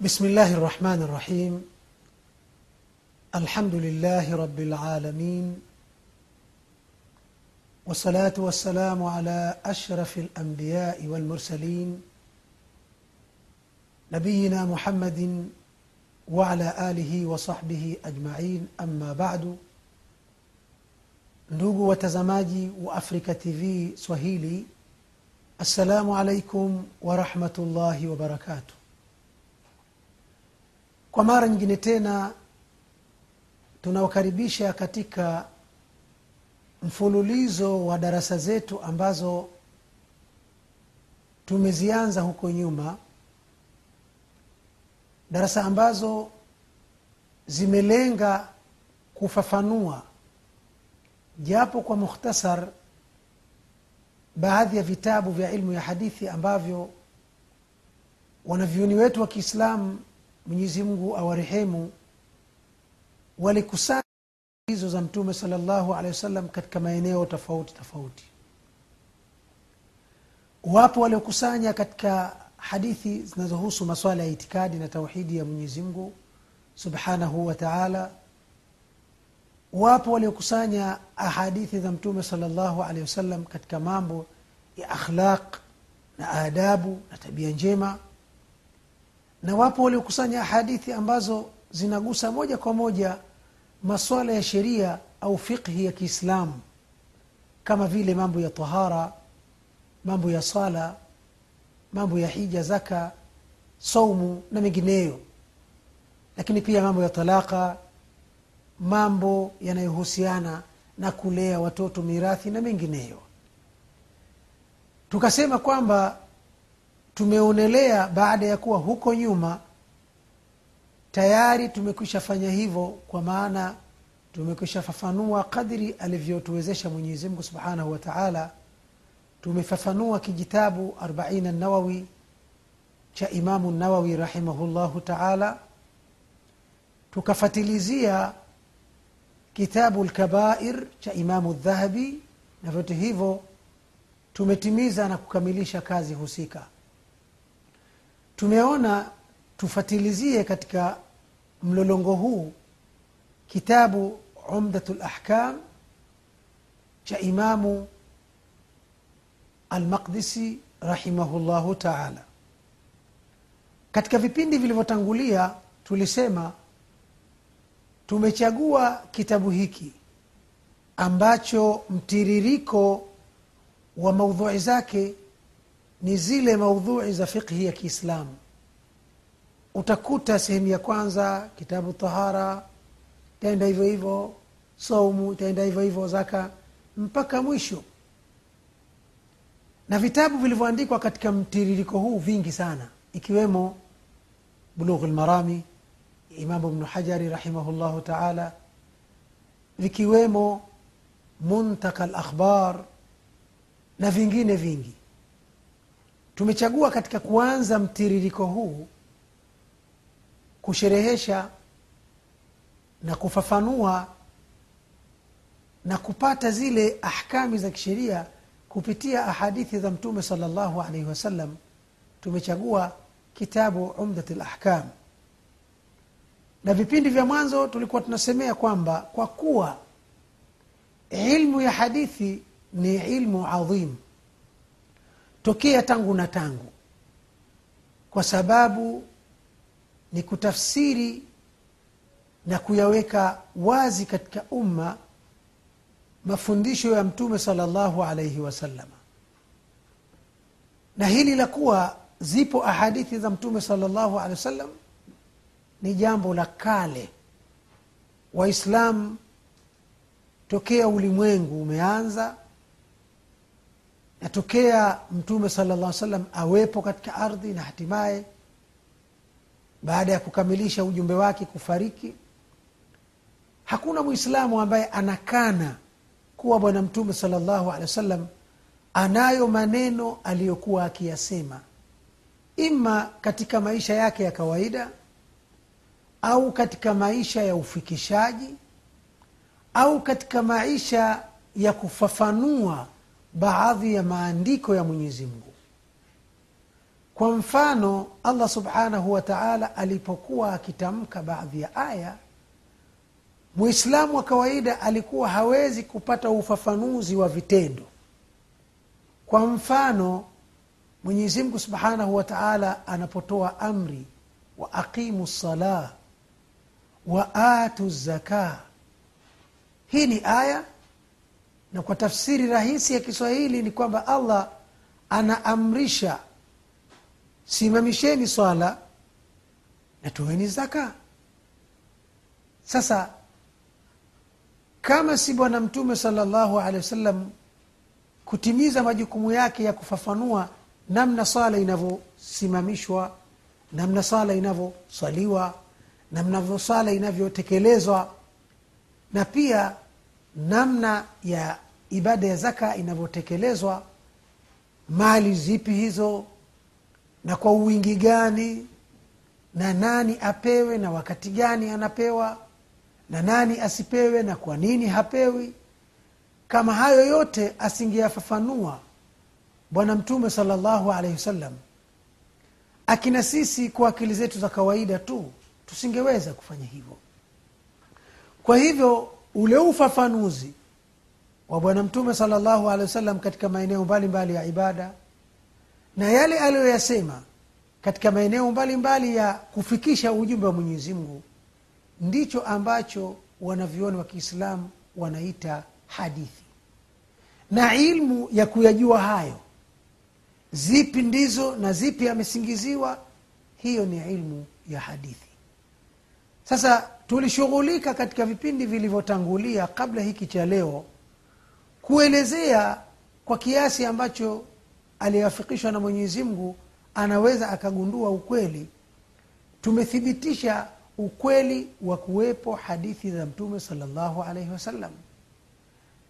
بسم الله الرحمن الرحيم. الحمد لله رب العالمين. والصلاة والسلام على أشرف الأنبياء والمرسلين. نبينا محمد وعلى آله وصحبه أجمعين. أما بعد ndugu watazamaji wa afrika tv swahili assalamu alaikum warahmatullahi wabarakatuh kwa mara nyingine tena tunawakaribisha katika mfululizo wa darasa zetu ambazo tumezianza huko nyuma darasa ambazo zimelenga kufafanua japo kwa mukhtasar baadhi ya vitabu vya ilmu ya hadithi ambavyo wanavyuni wetu wa kiislamu mwenyezi mungu awarehemu walikusanya hizo za mtume salllahu alehi wasallam katika maeneo tofauti tofauti. Wapo waliokusanya katika hadithi zinazohusu maswala ya itikadi na tauhidi ya mwenyezi mungu subhanahu wa taala. Wapo waliokusanya ahadithi za mtume salllahu alehi wasallam katika mambo ya akhlaq na adabu na tabia njema na wapo waliokusanya hadithi ambazo zinagusa moja kwa moja maswala ya sheria au fiqhi ya kiislamu kama vile mambo ya tahara mambo ya sala mambo ya hija zaka saumu na mengineyo. Lakini pia mambo ya talaka mambo yanayohusiana na kulea watoto mirathi na mengineyo. Tukasema kwamba tumeonelea baada ya kuwa huko nyuma tayari tumekwisha fanya hivyo kwa maana tumekwisha fafanua kadri alivyotuwezesha mwenyezimngu subhanahu wa taala. Tumefafanua kijitabu arbaina nawawi cha imamu nawawi rahimahullahu taala. Tukafatilizia kitabu lkabair cha imamu dhahabi na vyote hivyo tumetimiza na kukamilisha kazi husika tumeona tufatilizie katika mlolongo huu kitabu umdatu lahkam cha imamu almaqdisi rahimahullahu taala. Katika vipindi vilivyotangulia tulisema tumechagua kitabu hiki ambacho mtiririko wa maudhui zake ni zile maudhui za fiqhi ya kiislamu. Utakuta sehemu ya kwanza kitabu tahara itaenda hivyo hivyo saumu itaenda hivyo hivyo zaka mpaka mwisho. Na vitabu vilivyoandikwa katika mtiririko huu vingi sana ikiwemo bulughu lmarami imamu bnu hajari rahimahullahu taala vikiwemo muntaka lakhbar na vingine vingi tumechagua katika kuanza mtiririko huu kusherehesha na kufafanua na kupata zile ahkami za kisheria kupitia ahadithi za mtume salllahu alaihi wasallam tumechagua kitabu umdat lahkam na vipindi vya mwanzo tulikuwa tunasemea kwamba kwa kuwa ilmu ya hadithi ni ilmu adhim tokea tangu na tangu. Kwa sababu ni kutafsiri na kuyaweka wazi katika umma mafundisho ya mtume salllahu alaihi wasallam. Na hili la kuwa zipo ahadithi za mtume salllahu alehi wasallam ni jambo la kale. Waislamu tokea ulimwengu umeanza na tokea mtume sala llah salam awepo katika ardhi na hatimaye baada ya kukamilisha ujumbe wake kufariki hakuna mwislamu ambaye anakana kuwa bwana mtume sala llahu alehi wa sallam anayo maneno aliyokuwa akiyasema. Ima katika maisha yake ya kawaida au katika maisha ya ufikishaji au katika maisha ya kufafanua baadhi ya maandiko ya mwenyezi mungu. Kwa mfano allah subhanahu wa taala alipokuwa akitamka baadhi ya aya muislamu wa kawaida alikuwa hawezi kupata ufafanuzi wa vitendo. Kwa mfano mwenyezimngu subhanahu wa taala anapotoa amri wa aqimu lsalah wa atu zaka hii ni aya na kwa tafsiri rahisi ya kiswahili ni kwamba allah anaamrisha simamisheni swala na toeni zaka. Sasa kama si bwana mtume salllahu alehi wasallam kutimiza majukumu yake ya kufafanua namna swala inavyosimamishwa namna swala inavyoswaliwa namna swala inavyotekelezwa na pia namna ya ibada ya zaka inavyotekelezwa mali zipi hizo na kwa uwingi gani na nani apewe na wakati gani anapewa na nani asipewe na kwa nini hapewi. Kama hayo yote asingeyafafanua bwana mtume salllahu alaihi wasallam akina sisi kwa akili zetu za kawaida tu tusingeweza kufanya hivyo. Kwa hivyo ule ufafanuzi wa bwana mtume sala llahu alehi wasallam katika maeneo mbalimbali ya ibada na yale aliyoyasema katika maeneo mbalimbali ya kufikisha ujumbe wa mwenyezi mungu ndicho ambacho wanavyoni wa kiislamu wanaita hadithi. Na ilmu ya kuyajua hayo zipi ndizo na zipi amesingiziwa hiyo ni ilmu ya hadithi sasa tulishughulika katika vipindi vilivyotangulia kabla hiki cha leo kuelezea kwa kiasi ambacho aliyewafikishwa na mwenyezi mungu anaweza akagundua ukweli. Tumethibitisha ukweli wa kuwepo hadithi za mtume salllahu alaihi wasallam.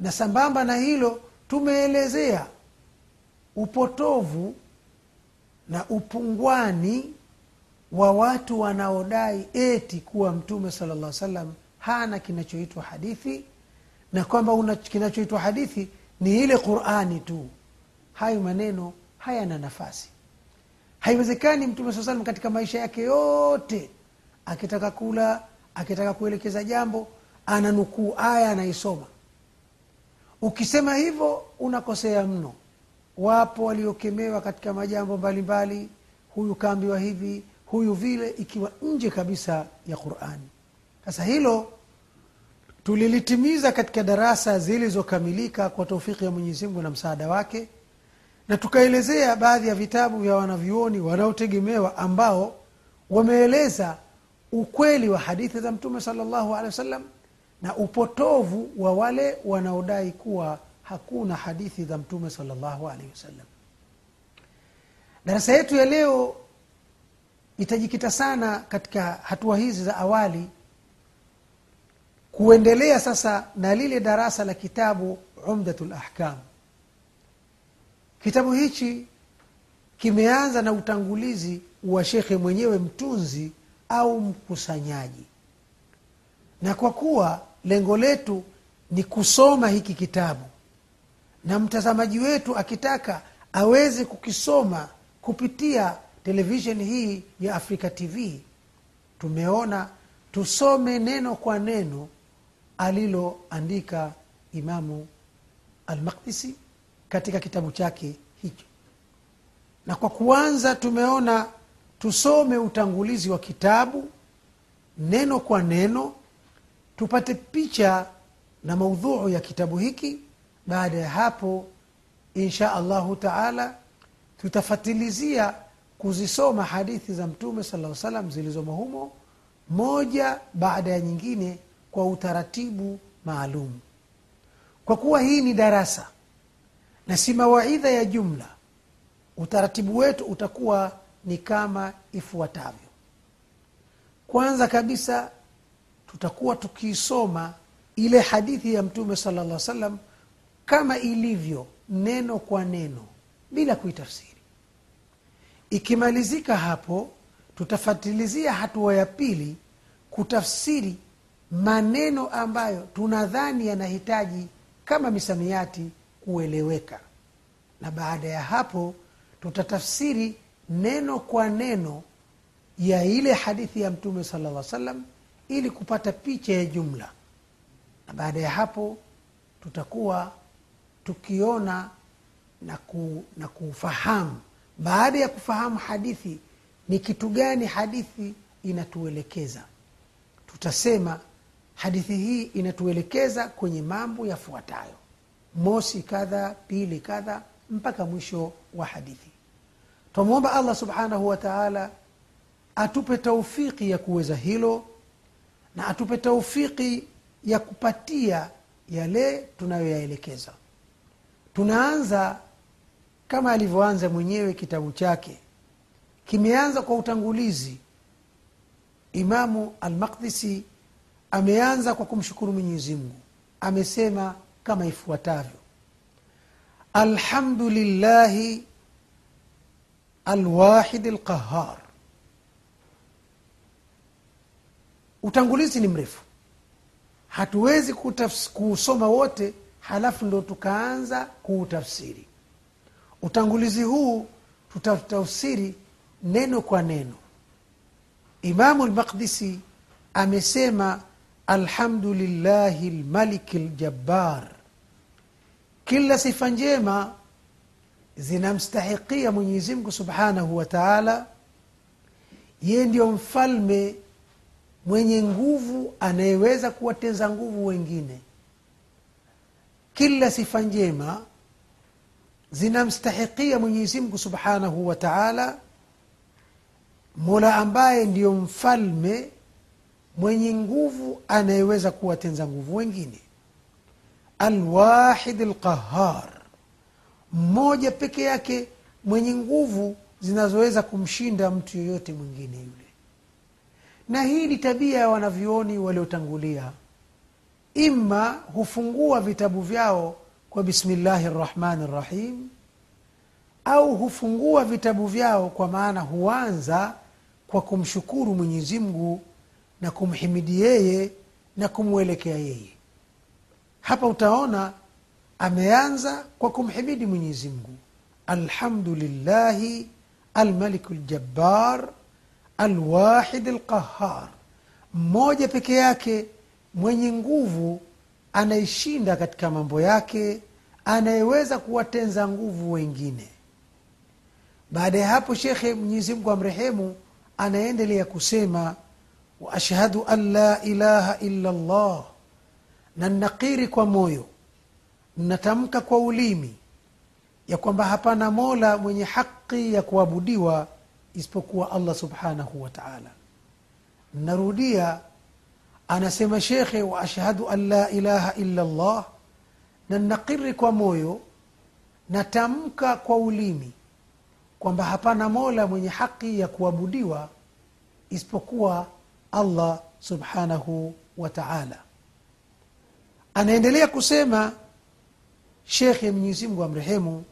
Na sambamba na hilo tumeelezea upotovu na upungwani wa watu wanaodai eti kuwa mtume sala llah salam hana kinachoitwa hadithi na kwamba kinachoitwa hadithi ni ile qurani tu. Hayo maneno hayana nafasi. Haiwezekani mtume saa salam katika maisha yake yote akitaka kula akitaka kuelekeza jambo ananukuu aya anaisoma. Ukisema hivyo unakosea mno. Wapo waliokemewa katika majambo mbalimbali huyu kaambiwa hivi huyu vile ikiwa nje kabisa ya qurani sasa hilo tulilitimiza katika darasa zilizokamilika kwa taufiki ya mwenyezimngu na msaada wake na tukaelezea baadhi ya vitabu vya wanavyuoni wanaotegemewa ambao wameeleza ukweli wa hadithi za mtume salllahu alehi wasallam na upotovu wa wale wanaodai kuwa hakuna hadithi za mtume salllahu alehi wasallam. Darasa yetu ya leo itajikita sana katika hatua hizi za awali kuendelea sasa na lile darasa la kitabu umdatu lahkam kitabu hichi kimeanza na utangulizi wa shekhe mwenyewe mtunzi au mkusanyaji. Na kwa kuwa lengo letu ni kusoma hiki kitabu na mtazamaji wetu akitaka aweze kukisoma kupitia televisheni hii ya afrika tv tumeona tusome neno kwa neno aliloandika imamu almaqdisi katika kitabu chake hicho. Na kwa kuanza tumeona tusome utangulizi wa kitabu neno kwa neno tupate picha na maudhuu ya kitabu hiki. Baada ya hapo insha allahu taala tutafatilizia kuzisoma hadithi za mtume sala salam zilizomo humo moja baada ya nyingine kwa utaratibu maalum. Kwa kuwa hii ni darasa na si mawaidha ya jumla utaratibu wetu utakuwa ni kama ifuatavyo. Kwanza kabisa tutakuwa tukiisoma ile hadithi ya mtume sala llah salam kama ilivyo neno kwa neno bila kuitafsiri ikimalizika hapo tutafatilizia hatua ya pili kutafsiri maneno ambayo tunadhani yanahitaji kama misamiati kueleweka. Na baada ya hapo tutatafsiri neno kwa neno ya ile hadithi ya mtume sala lla salam ili kupata picha ya jumla. Na baada ya hapo tutakuwa tukiona na, ku, na kufahamu baada ya kufahamu hadithi ni kitu gani hadithi inatuelekeza? Tutasema hadithi hii inatuelekeza kwenye mambo yafuatayo. Mosi kadha pili kadha mpaka mwisho wa hadithi. Twamwomba allah subhanahu wa taala atupe taufiki ya kuweza hilo na atupe taufiki ya kupatia yale tunayoyaelekeza. Tunaanza kama alivyoanza mwenyewe kitabu chake kimeanza kwa utangulizi. Imamu almaqdisi ameanza kwa kumshukuru mwenyezi mungu. Amesema kama ifuatavyo. Alhamdulillahi alwahidi lqahar utangulizi ni mrefu. Hatuwezi kuusoma wote halafu ndo tukaanza kuutafsiri utangulizi huu tutatafsiri neno kwa neno. Imamu lmaqdisi amesema alhamdulillahi lmaliki ljabbar kila sifa njema zinamstahikia mwenyezimngu subhanahu wa taala. Yeye ndio mfalme mwenye nguvu anayeweza kuwatenza nguvu wengine. Kila sifa njema zinamstahikia mwenyezimgu subhanahu wa taala mola ambaye ndiyo mfalme mwenye nguvu anayeweza kuwatenza nguvu wengine. Alwahid lqahar mmoja peke yake mwenye nguvu zinazoweza kumshinda mtu yoyote mwingine yule. Na hii ni tabia ya wanavyuoni waliotangulia. Ima hufungua vitabu vyao kwa bismillahi rrahmani rrahim au hufungua vitabu vyao kwa maana huanza kwa kumshukuru mwenyezi mungu na kumhimidi yeye na kumwelekea yeye. Hapa utaona ameanza kwa kumhimidi mwenyezi mungu. Alhamdulillahi almaliku ljabbar alwahid alqahar, mmoja peke yake mwenye nguvu anayeshinda katika mambo yake anayeweza kuwatenza nguvu wengine. Baada ya hapo shekhe mwenyezi mungu amrehemu anaendelea kusema waashhadu an la ilaha illa llah na nakiri kwa moyo natamka kwa ulimi ya kwamba hapana mola mwenye haqi ya kuabudiwa isipokuwa allah subhanahu wa taala. Narudia anasema shekhe wa ashhadu an la ilaha illa llah na nakiri kwa moyo natamka kwa ulimi kwamba hapana mola mwenye haki ya kuabudiwa isipokuwa allah subhanahu wa taala. Anaendelea kusema shekhe mwenyezimngu amrehemu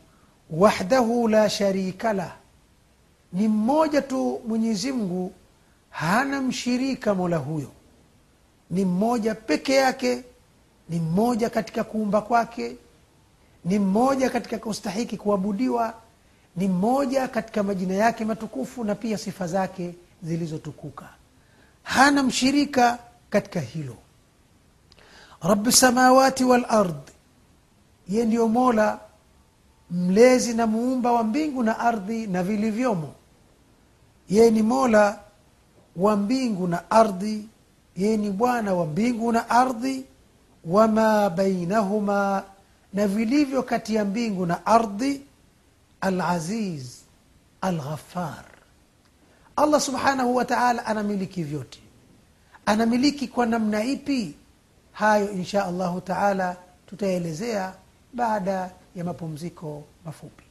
wahdahu la sharika lah. Ni mmoja tu mwenyezimngu hana mshirika mola huyo. Ni mmoja peke yake ni mmoja katika kuumba kwake. Ni mmoja katika kustahiki kuabudiwa. Ni mmoja katika majina yake matukufu na pia sifa zake zilizotukuka. Hana mshirika katika hilo. Rabi samawati walard ye ndiyo mola mlezi na muumba wa mbingu na ardhi na vilivyomo. Yeye ni mola wa mbingu na ardhi. Yeye ni bwana wa mbingu na ardhi wama bainahuma na vilivyo kati ya mbingu na ardhi alaziz alghafar allah subhanahu wa taala anamiliki vyote. Anamiliki kwa namna ipi? Hayo insha allahu taala tutaelezea baada ya mapumziko mafupi